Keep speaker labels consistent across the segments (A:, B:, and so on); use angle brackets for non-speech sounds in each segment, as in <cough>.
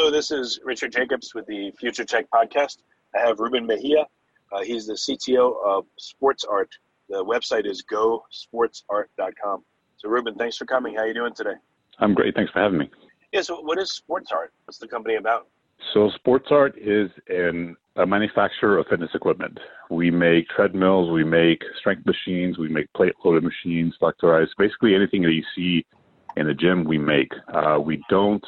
A: Hello, this is Richard Jacobs with the Future Tech Podcast. I have Ruben Mejia. Uh, he's the CTO of Sports Art. The website is gosportsart.com. So, Ruben, thanks for coming. How are you doing today?
B: I'm great. Thanks for having me.
A: Yeah, so what is Sports Art? What's the company about?
B: So, Sports Art is an, a manufacturer of fitness equipment. We make treadmills, we make strength machines, we make plate loaded machines, selectorized, basically anything that you see in a gym, we make. Uh, we don't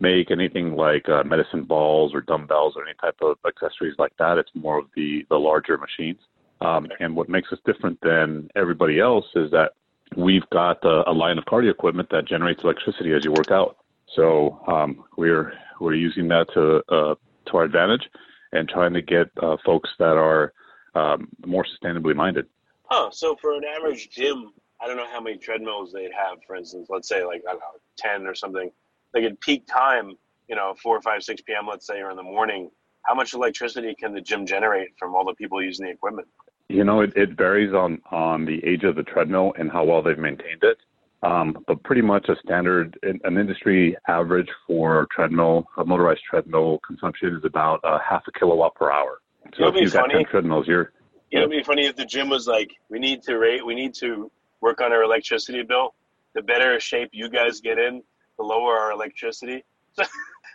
B: make anything like uh, medicine balls or dumbbells or any type of accessories like that. It's more of the the larger machines. Um. And what makes us different than everybody else is that we've got a, a, line of cardio equipment that generates electricity as you work out. So um, we're we're using that to uh, to our advantage and trying to get uh, folks that are um, more sustainably minded.
A: Huh. So for an average gym, I don't know how many treadmills they'd have. For instance, let's say like I don't know, ten or something like at peak time, you know, four, five, six p.m. Let's say, or in the morning, how much electricity can the gym generate from all the people using the equipment?
B: You know, it, it varies on on the age of the treadmill and how well they've maintained it. Um, but pretty much a standard, an industry average for treadmill, a motorized treadmill consumption is about a half a kilowatt per hour. So if you've funny. got 10 treadmills, you're.
A: It'd be funny if the gym was like, we need to rate, we need to work on our electricity bill. The better shape you guys get in, to lower our electricity. <laughs> So,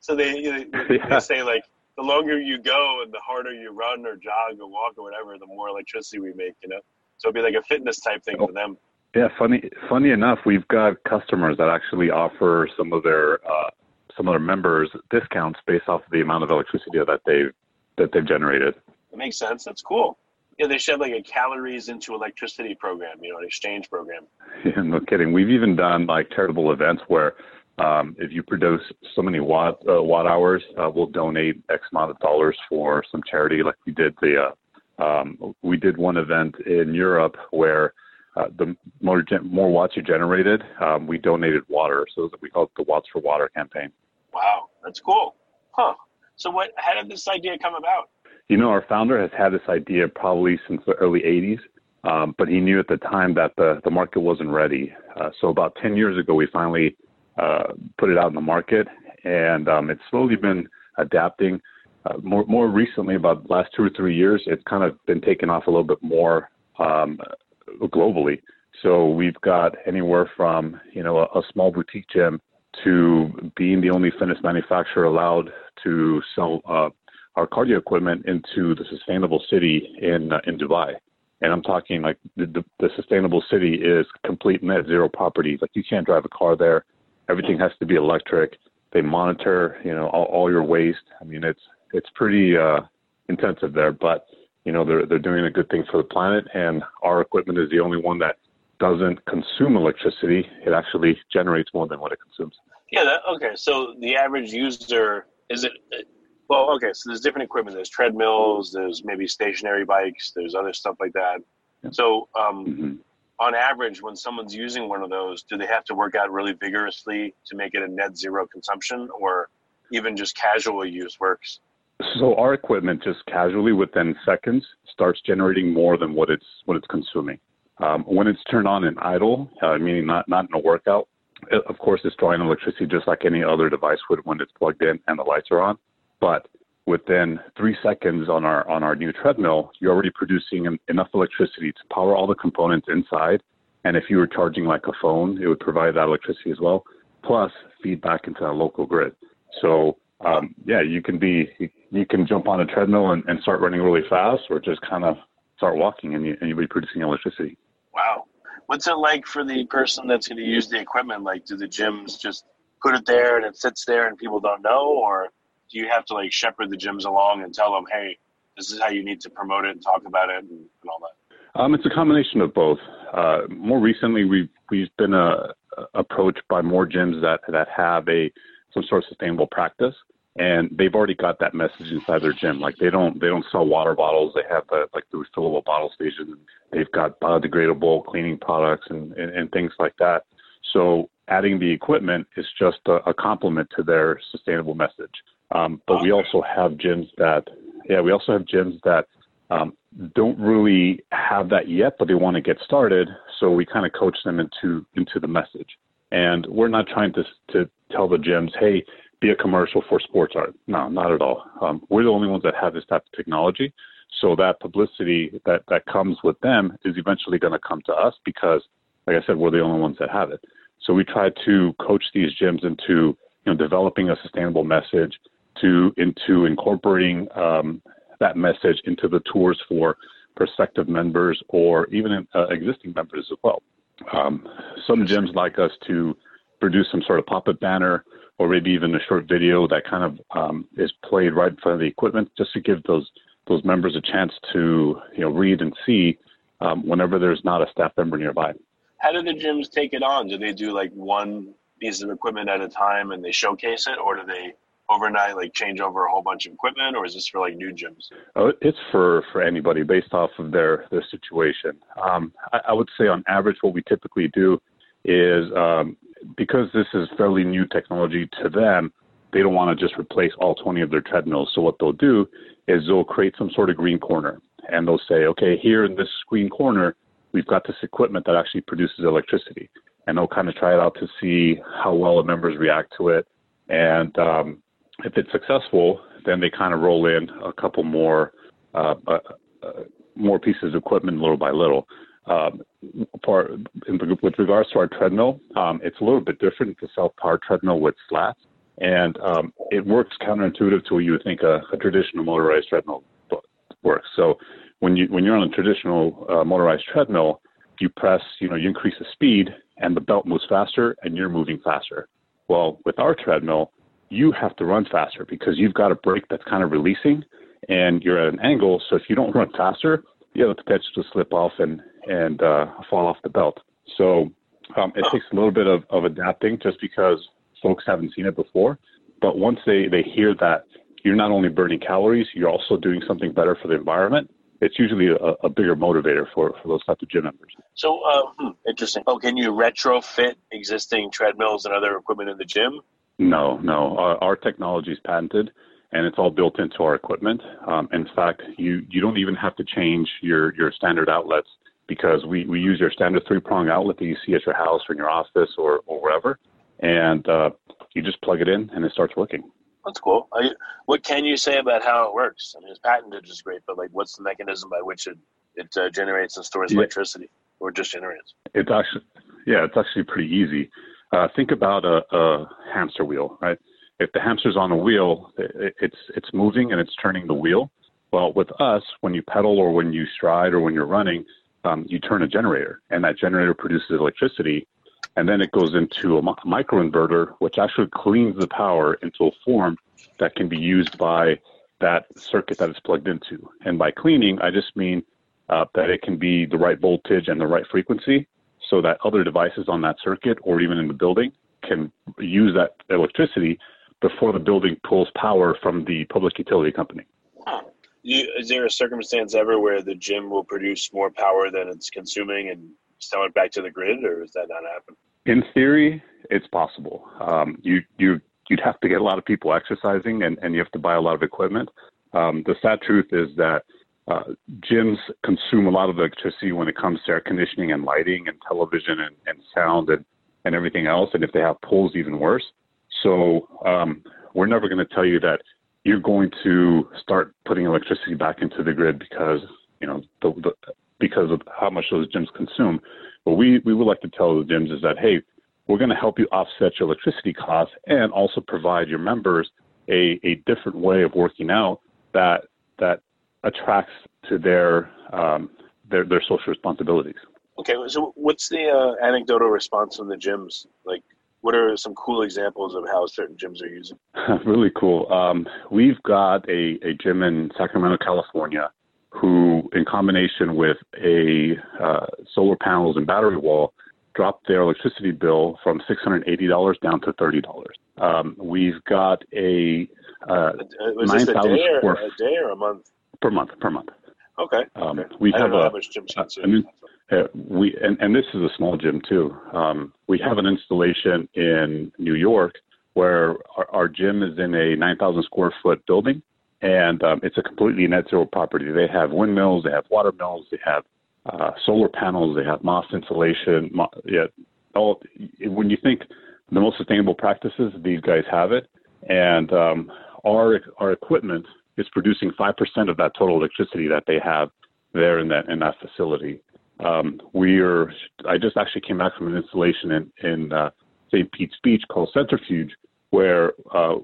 A: so they, you know, yeah. they say like the longer you go and the harder you run or jog or walk or whatever, the more electricity we make. You know, so it'd be like a fitness type thing oh. for them.
B: Yeah, funny. Funny enough, we've got customers that actually offer some of their uh, some of their members discounts based off of the amount of electricity that they've that they've generated.
A: That makes sense. That's cool. Yeah, they should have like a calories into electricity program, you know, an exchange program. <laughs>
B: Yeah, no kidding. We've even done like charitable events where um, if you produce so many watt uh, watt hours, uh, we'll donate X amount of dollars for some charity. Like we did the uh, um, we did one event in Europe where uh, the more gen- more watts you generated, um, we donated water. So we called it the Watts for Water campaign.
A: Wow, that's cool, huh? So what? How did this idea come about?
B: You know, our founder has had this idea probably since the early '80s. Um, but he knew at the time that the, the market wasn't ready. Uh, so about 10 years ago, we finally uh, put it out in the market, and um, it's slowly been adapting. Uh, more more recently, about the last two or three years, it's kind of been taken off a little bit more um, globally. So we've got anywhere from you know a, a small boutique gym to being the only fitness manufacturer allowed to sell uh, our cardio equipment into the sustainable city in uh, in Dubai. And I'm talking like the, the, the sustainable city is complete net zero property. Like you can't drive a car there. Everything has to be electric. They monitor, you know, all, all your waste. I mean, it's it's pretty uh, intensive there, but you know they're they're doing a good thing for the planet, and our equipment is the only one that doesn't consume electricity. It actually generates more than what it consumes.
A: Yeah. That, okay. So the average user is it? Well, okay. So there's different equipment. There's treadmills. There's maybe stationary bikes. There's other stuff like that. Yeah. So um, mm-hmm on average, when someone's using one of those, do they have to work out really vigorously to make it a net zero consumption, or even just casual use works?
B: So our equipment just casually within seconds starts generating more than what it's what it's consuming. Um, when it's turned on and idle, uh, meaning not not in a workout, it, of course it's drawing electricity just like any other device would when it's plugged in and the lights are on. But within three seconds on our on our new treadmill, you're already producing enough electricity to power all the components inside. And if you were charging like a phone, it would provide that electricity as well, plus feedback into a local grid. So um, yeah, you can be you can jump on a treadmill and, and start running really fast, or just kind of start walking and, you, and you'll be producing electricity.
A: Wow, what's it like for the person that's going to use the equipment? Like, do the gyms just put it there and it sits there and people don't know, or do you have to like shepherd the gyms along and tell them, hey, this is how you need to promote it and talk about it and, and all that?
B: Um, it's a combination of both. Uh, more recently, we've we've been uh, approached by more gyms that that have a some sort of sustainable practice, and they've already got that message inside their gym. Like they don't they don't sell water bottles. They have the, like the refillable bottle station. They've got biodegradable cleaning products and, and, and things like that. So adding the equipment is just a, a complement to their sustainable message. Um, but we also have gyms that, yeah, we also have gyms that um, don't really have that yet, but they want to get started. So we kind of coach them into into the message. And we're not trying to to tell the gyms, hey, be a commercial for sports art. No, not at all. Um, we're the only ones that have this type of technology. So that publicity that that comes with them is eventually going to come to us because, like I said, we're the only ones that have it. So we try to coach these gyms into you know developing a sustainable message, to into incorporating um, that message into the tours for prospective members or even uh, existing members as well. Um, some gyms like us to produce some sort of pop-up banner or maybe even a short video that kind of um, is played right in front of the equipment, just to give those those members a chance to you know read and see um, whenever there's not a staff member nearby.
A: How do the gyms take it on? Do they do like one piece of equipment at a time and they showcase it, or do they overnight like change over a whole bunch of equipment or is this for like new gyms?
B: Oh, it's for for anybody based off of their their situation. Um, I, I, would say on average what we typically do is um, because this is fairly new technology to them they don't want to just replace all 20 of their treadmills. So what they'll do is they'll create some sort of green corner and they'll say okay here in this green corner we've got this equipment that actually produces electricity. And they'll kind of try it out to see how well the members react to it. And um, if it's successful, then they kind of roll in a couple more uh, uh, uh, more pieces of equipment little by little. Um, for, in, with regards to our treadmill, um, it's a little bit different. It's a self-powered treadmill with slats, and um, it works counterintuitive to what you would think a, a, traditional motorized treadmill works. So when you when you're on a traditional uh, motorized treadmill, you press, you know, you increase the speed, and the belt moves faster, and you're moving faster. Well, with our treadmill, you have to run faster because you've got a brake that's kind of releasing and you're at an angle. So if you don't <laughs> run faster, you have the potential to slip off and, and uh, fall off the belt. So um, it takes a little bit of, of adapting just because folks haven't seen it before. But once they, they hear that you're not only burning calories, you're also doing something better for the environment, it's usually a, a bigger motivator for, for those types of gym members.
A: So, uh, hmm, interesting. Oh, can you retrofit existing treadmills and other equipment in the gym?
B: No, no. Our, our technology is patented and it's all built into our equipment. Um, in fact, you, you don't even have to change your, your standard outlets because we, we use your standard three prong outlet that you see at your house or in your office or, or wherever. And uh, you just plug it in and it starts working.
A: That's cool. You, what can you say about how it works? I mean, it's patented, which is great, but like, what's the mechanism by which it, it uh, generates and stores yeah. electricity or just generates?
B: It's actually, yeah, it's actually pretty easy. Uh, think about a, a, hamster wheel, right? If the hamster's on a wheel, it, it's it's moving and it's turning the wheel. Well, with us, when you pedal or when you stride or when you're running, um, you turn a generator, and that generator produces electricity, and then it goes into a microinverter, which actually cleans the power into a form that can be used by that circuit that it's plugged into. And by cleaning, I just mean uh, that it can be the right voltage and the right frequency so that other devices on that circuit or even in the building can use that electricity before the building pulls power from the public utility company.
A: Huh. You, is there a circumstance ever where the gym will produce more power than it's consuming and sell it back to the grid, or is that not happen?
B: In theory, it's possible. Um, you you you'd have to get a lot of people exercising, and, and you have to buy a lot of equipment. Um, the sad truth is that uh, gyms consume a lot of electricity when it comes to air conditioning and lighting and television and, and sound and, and everything else. And if they have pools, even worse. So um, we're never going to tell you that you're going to start putting electricity back into the grid because you know the, the, because of how much those gyms consume. What we we would like to tell the gyms is that hey, we're going to help you offset your electricity costs and also provide your members a, a different way of working out that that attracts to their um, their their social responsibilities.
A: Okay, so what's the uh, anecdotal response from the gyms? Like, what are some cool examples of how certain gyms are using? <laughs>
B: really cool. Um, we've got a, a gym in Sacramento, California, who, in combination with a uh, solar panels and battery wall, dropped their electricity bill from $680 down to $30. Um, we've got a uh,
A: was 9, this a day, or, a day or a month?
B: Per month, per month.
A: Okay. Um,
B: okay. We have a, a, uh, we and, and this is a small gym too. Um, we have an installation in New York where our, our gym is in a 9,000 square foot building, and um, it's a completely net zero property. They have windmills, they have water mills, they have uh, solar panels, they have moss insulation. Mo- yeah, all when you think the most sustainable practices, these guys have it, and um, our our equipment is producing five percent of that total electricity that they have there in that in that facility. Um, we are. I just actually came back from an installation in in uh, St. Pete's Beach called Centrifuge, where uh,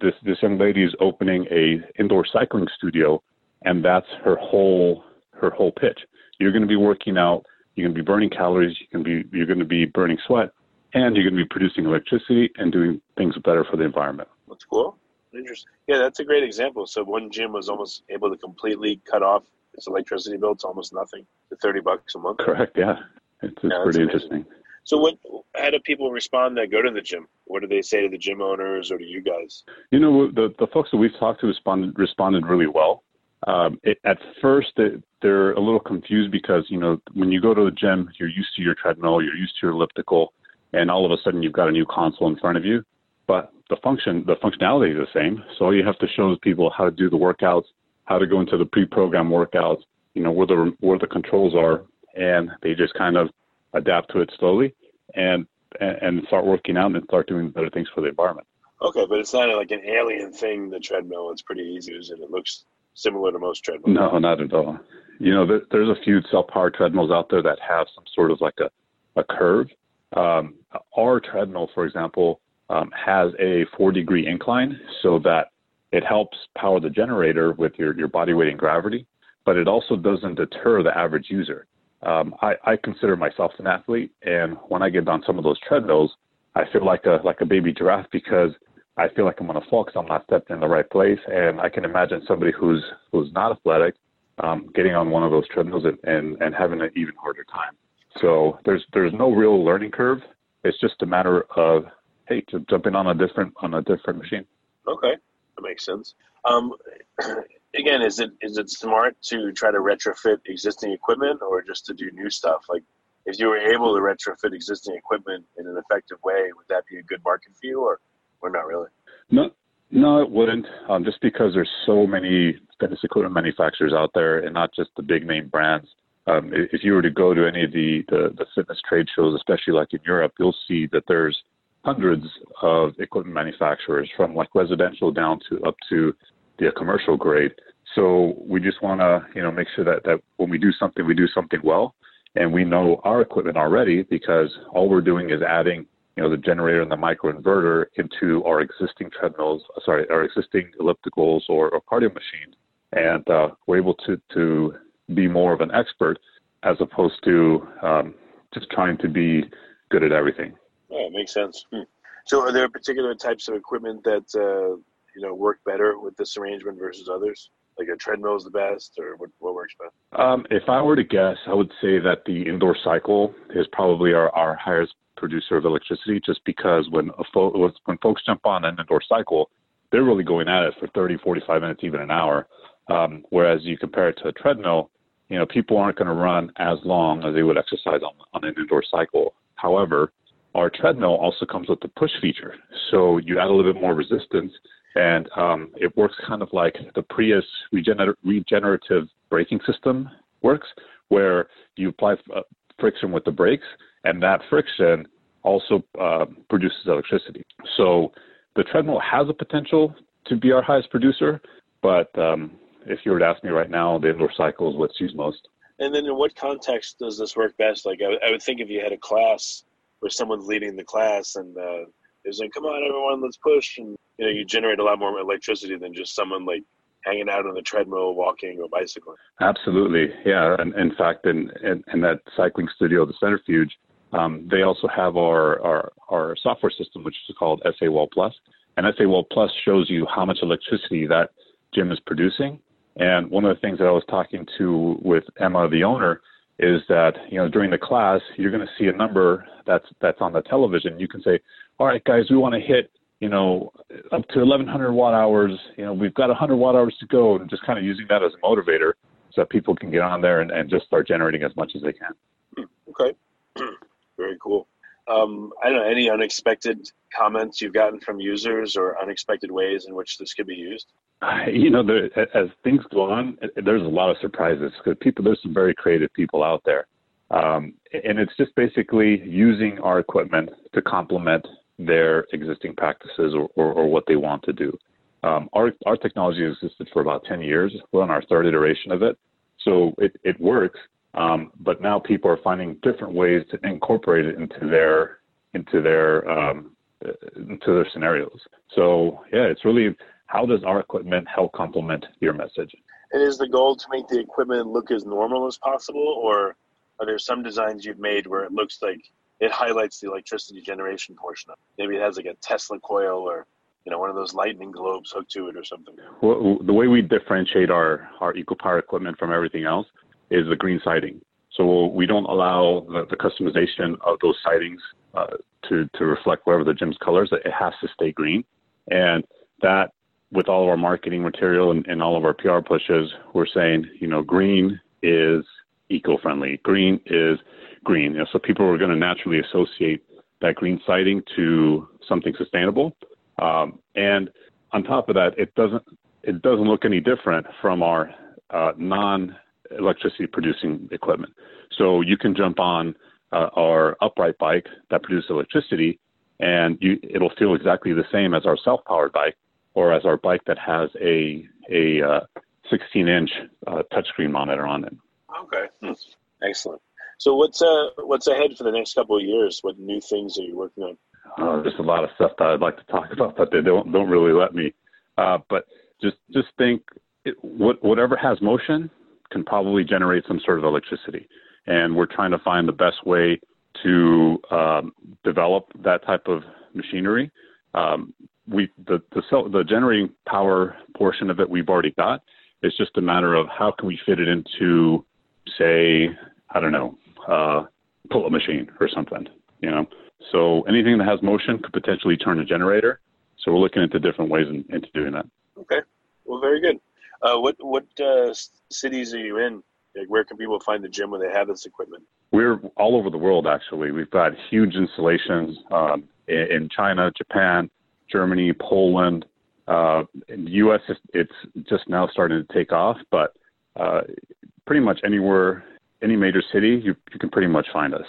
B: this this young lady is opening a indoor cycling studio, and that's her whole her whole pitch. You're going to be working out. You're going to be burning calories. You can be you're going to be burning sweat, and you're going to be producing electricity and doing things better for the environment.
A: That's cool. Interesting. Yeah, that's a great example. So one gym was almost able to completely cut off its electricity bill. It's almost nothing. To thirty bucks a month.
B: Correct. Yeah, it's, it's yeah, pretty interesting.
A: So, what? How do people respond that go to the gym? What do they say to the gym owners or to you guys?
B: You know, the the folks that we've talked to responded responded really well. Um, it, at first, it, they're a little confused because you know when you go to the gym, you're used to your treadmill, you're used to your elliptical, and all of a sudden you've got a new console in front of you. But the function, the functionality is the same. So all you have to show people how to do the workouts, how to go into the pre-programmed workouts, you know where the where the controls are, and they just kind of adapt to it slowly and and start working out and start doing better things for the environment.
A: Okay, but it's not like an alien thing. The treadmill, it's pretty easy to use, and it looks similar to most treadmills.
B: No, not at all. You know, there, there's a few self-powered treadmills out there that have some sort of like a a curve. Um, our treadmill, for example, um, has a four degree incline so that it helps power the generator with your, your body weight and gravity, but it also doesn't deter the average user. Um, I, I consider myself an athlete, and when I get on some of those treadmills, I feel like a like a baby giraffe because I feel like I'm gonna fall because I'm not stepped in the right place. And I can imagine somebody who's who's not athletic um, getting on one of those treadmills and, and, and having an even harder time. So there's there's no real learning curve. It's just a matter of hey, to jumping on a different on a different machine.
A: Okay, that makes sense. Um, <clears throat> again, is it is it smart to try to retrofit existing equipment or just to do new stuff? Like, if you were able to retrofit existing equipment in an effective way, would that be a good market for you, or or not really?
B: No, no, it wouldn't. Um, just because there's so many fitness equipment manufacturers out there, and not just the big name brands. Um, if you were to go to any of the, the, the fitness trade shows, especially like in Europe, you'll see that there's hundreds of equipment manufacturers from like residential down to up to the commercial grade. So we just want to, you know, make sure that, that when we do something, we do something well. And we know our equipment already because all we're doing is adding, you know, the generator and the microinverter into our existing treadmills, sorry, our existing ellipticals or, or cardio machines. And uh, we're able to, to be more of an expert as opposed to um, just trying to be good at everything.
A: Yeah, it makes sense. Hmm. So, are there particular types of equipment that uh, you know work better with this arrangement versus others? Like a treadmill is the best, or what, what works best?
B: Um, if I were to guess, I would say that the indoor cycle is probably our, our highest producer of electricity, just because when a fo- when folks jump on an indoor cycle, they're really going at it for 30, 45 minutes, even an hour. Um, whereas you compare it to a treadmill, you know, people aren't going to run as long as they would exercise on, on an indoor cycle. However, our treadmill also comes with the push feature. So you add a little bit more resistance And um, it works kind of like the Prius regener- regenerative braking system works, where you apply uh, friction with the brakes, and that friction also uh, produces electricity. So the treadmill has a potential to be our highest producer, but um, if you were to ask me right now, the indoor cycle is what's used most.
A: And then, in what context does this work best? Like, I, I would think if you had a class where someone's leading the class and uh, they're saying, "Come on, everyone, let's push," and you know, you generate a lot more electricity than just someone like hanging out on the treadmill, walking, or bicycling.
B: Absolutely, yeah. And in fact, in in, in that cycling studio, the Centrifuge, um, they also have our, our our software system, which is called SA Wall Plus. And SA Wall Plus shows you how much electricity that gym is producing and one of the things that I was talking to with Emma, the owner, is that you know during the class you're going to see a number that's that's on the television. You can say, "All right, guys, we want to hit you know up to 1,100 watt hours. You know, we've got 100 watt hours to go," and just kind of using that as a motivator so that people can get on there and, and just start generating as much as they can.
A: Okay, <clears throat> very cool. Um, I don't know any unexpected comments you've gotten from users or unexpected ways in which this could be used. <laughs>
B: You know, there, as things go on, there's a lot of surprises because people, there's some very creative people out there. Um, and it's just basically using our equipment to complement their existing practices or, or, or what they want to do. Um, our, our technology existed for about 10 years. We're on our third iteration of it. So it, it works. Um, but now people are finding different ways to incorporate it into their, into their, um, into their scenarios. So yeah, it's really how does our equipment help complement your message?
A: And is the goal to make the equipment look as normal as possible, or are there some designs you've made where it looks like it highlights the electricity generation portion of it? Maybe it has like a Tesla coil or you know one of those lightning globes hooked to it or something.
B: Well, the way we differentiate our our EcoPower equipment from everything else is the green siding. So we don't allow the, the customization of those sidings uh, to to reflect whatever the gym's colors. It has to stay green, and that with all of our marketing material and, and all of our PR pushes, we're saying, you know, green is eco-friendly. Green is green. You know, so people are going to naturally associate that green siding to something sustainable. Um, and on top of that, it doesn't it doesn't look any different from our uh, non electricity producing equipment. So you can jump on uh, our upright bike that produces electricity, and you, it'll feel exactly the same as our self powered bike or as our bike that has a a uh, 16 inch uh, touchscreen monitor on it.
A: Okay, hmm. excellent. So what's uh what's ahead for the next couple of years? What new things are you working on?
B: Uh, there's a lot of stuff that I'd like to talk <laughs> about, but they don't don't really let me. Uh, but just just think, it, what, whatever has motion can probably generate some sort of electricity, and we're trying to find the best way to um, develop that type of machinery. Um, we the the, cell, the generating power portion of it we've already got. It's just a matter of how can we fit it into, say, I don't know, uh, pull-up machine or something. You know, so anything that has motion could potentially turn a generator. So we're looking into different ways in, into doing that.
A: Okay, well, very good. Uh, what what uh, cities are you in? Like, where can people find the gym when they have this equipment?
B: We're all over the world. Actually, we've got huge installations um, in, in China, Japan, Germany, Poland. Uh, in the U.S., it's just now starting to take off, but uh, pretty much anywhere, any major city, you, you can pretty much find us.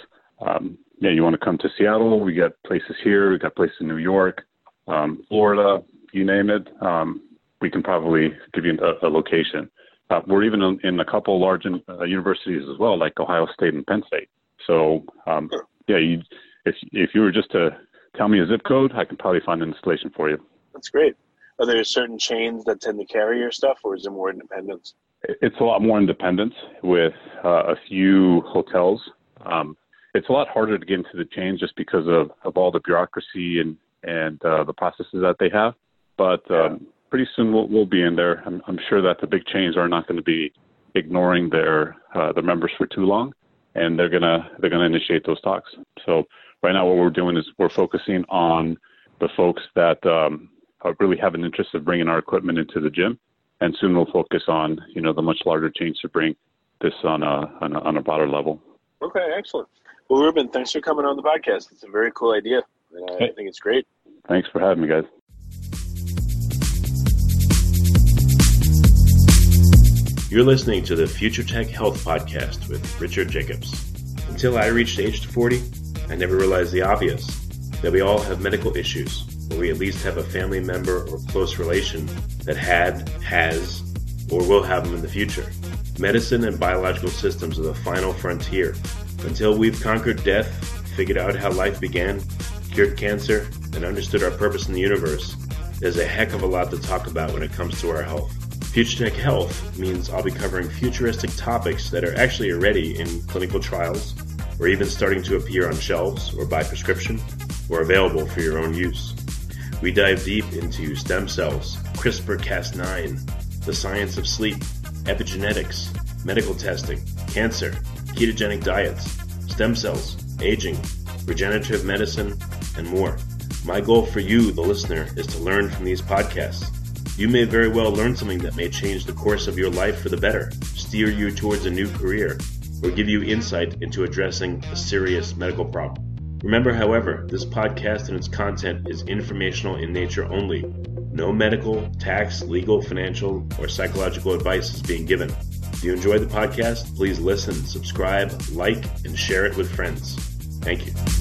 B: Um, yeah, you want to come to Seattle? We got places here. We got places in New York, um, Florida, you name it. Um, we can probably give you a, a location. Uh, we're even in, in, a couple large uh, universities as well, like Ohio State and Penn State. So, um, yeah, you, if if you were just to tell me a zip code, I can probably find an installation for you.
A: That's great. Are there certain chains that tend to carry your stuff, or is it more independence?
B: It's a lot more independence with uh, a few hotels. Um, it's a lot harder to get into the chains just because of, of all the bureaucracy and and uh, the processes that they have. But um, pretty soon we'll, we'll be in there. I'm, I'm sure that the big chains are not going to be ignoring their uh, their members for too long, and they're gonna they're gonna initiate those talks. So Right now, what we're doing is we're focusing on the folks that um, really have an interest of bringing our equipment into the gym, and soon we'll focus on you know the much larger change to bring this on a, on a, on a broader level.
A: Okay, excellent. Well, Ruben, thanks for coming on the podcast. It's a very cool idea, and I hey. think it's great.
B: Thanks for having me, guys.
C: You're listening to the Future Tech Health Podcast with Richard Jacobs. Until I reached age 40, I never realized the obvious that we all have medical issues, or we at least have a family member or close relation that had, has, or will have them in the future. Medicine and biological systems are the final frontier. Until we've conquered death, figured out how life began, cured cancer, and understood our purpose in the universe, there's a heck of a lot to talk about when it comes to our health. Future Tech Health means I'll be covering futuristic topics that are actually already in clinical trials, or even starting to appear on shelves or by prescription, or available for your own use. We dive deep into stem cells, CRISPR Cas9, the science of sleep, epigenetics, medical testing, cancer, ketogenic diets, stem cells, aging, regenerative medicine, and more. My goal for you, the listener, is to learn from these podcasts you may very well learn something that may change the course of your life for the better, steer you towards a new career, or give you insight into addressing a serious medical problem. Remember, however, this podcast and its content is informational in nature only. No medical, tax, legal, financial, or psychological advice is being given. If you enjoy the podcast, please listen, subscribe, like, and share it with friends. Thank you.